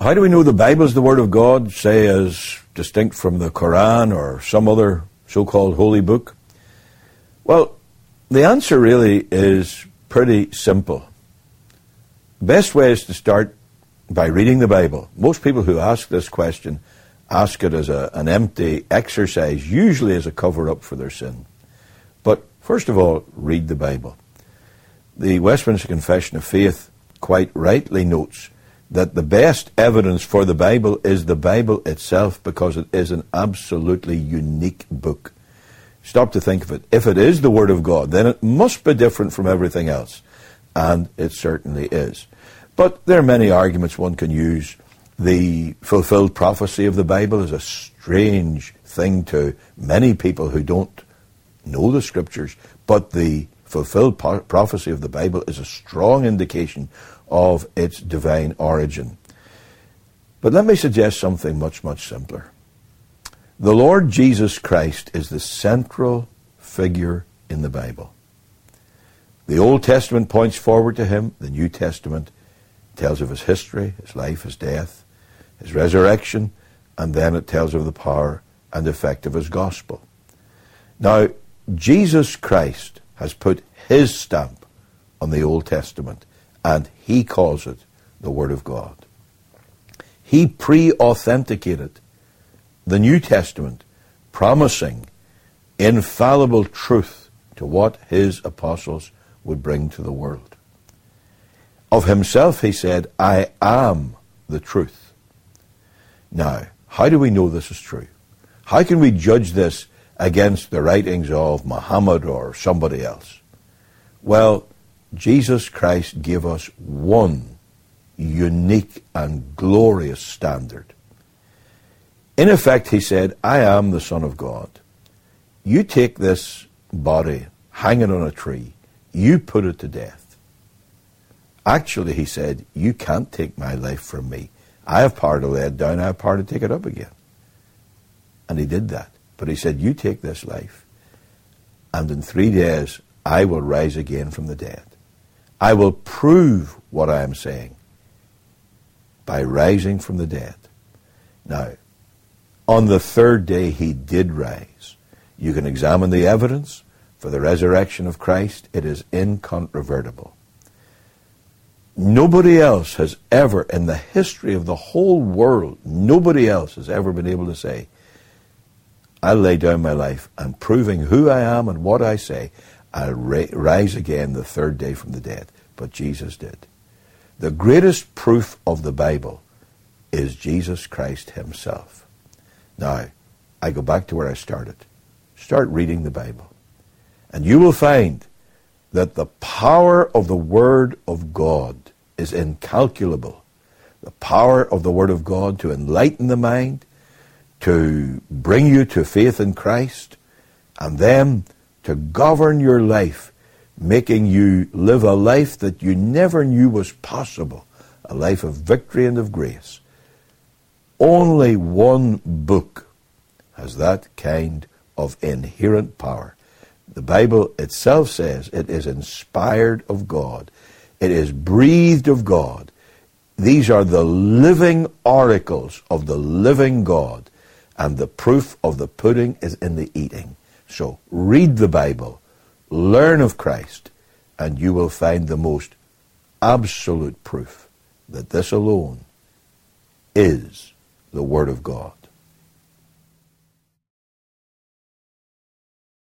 How do we know the Bible is the Word of God, say as distinct from the Quran or some other so-called holy book? Well, the answer really is pretty simple. The best way is to start by reading the Bible. Most people who ask this question ask it as a, an empty exercise, usually as a cover up for their sin. But first of all, read the Bible. The Westminster Confession of Faith quite rightly notes that the best evidence for the Bible is the Bible itself because it is an absolutely unique book. Stop to think of it. If it is the Word of God, then it must be different from everything else. And it certainly is. But there are many arguments one can use. The fulfilled prophecy of the Bible is a strange thing to many people who don't know the Scriptures, but the fulfilled prophecy of the Bible is a strong indication of its divine origin. But let me suggest something much, much simpler. The Lord Jesus Christ is the central figure in the Bible. The Old Testament points forward to him, the New Testament tells of his history, his life, his death, his resurrection, and then it tells of the power and effect of his gospel. Now, Jesus Christ has put his stamp on the Old Testament, and he calls it the Word of God. He pre authenticated the New Testament, promising infallible truth to what his apostles would bring to the world. Of himself, he said, I am the truth. Now, how do we know this is true? How can we judge this against the writings of Muhammad or somebody else? Well, Jesus Christ gave us one unique and glorious standard. In effect, he said, I am the Son of God. You take this body hanging on a tree, you put it to death. Actually, he said, You can't take my life from me. I have power to lay it down, I have power to take it up again. And he did that. But he said, You take this life, and in three days I will rise again from the dead. I will prove what I am saying by rising from the dead. Now, on the third day he did rise. You can examine the evidence for the resurrection of Christ. It is incontrovertible. Nobody else has ever, in the history of the whole world, nobody else has ever been able to say, I'll lay down my life and proving who I am and what I say, I'll ra- rise again the third day from the dead. But Jesus did. The greatest proof of the Bible is Jesus Christ himself. Now, I go back to where I started. Start reading the Bible. And you will find that the power of the Word of God is incalculable. The power of the Word of God to enlighten the mind, to bring you to faith in Christ, and then to govern your life, making you live a life that you never knew was possible, a life of victory and of grace. Only one book has that kind of inherent power. The Bible itself says it is inspired of God. It is breathed of God. These are the living oracles of the living God. And the proof of the pudding is in the eating. So read the Bible, learn of Christ, and you will find the most absolute proof that this alone is the Word of God.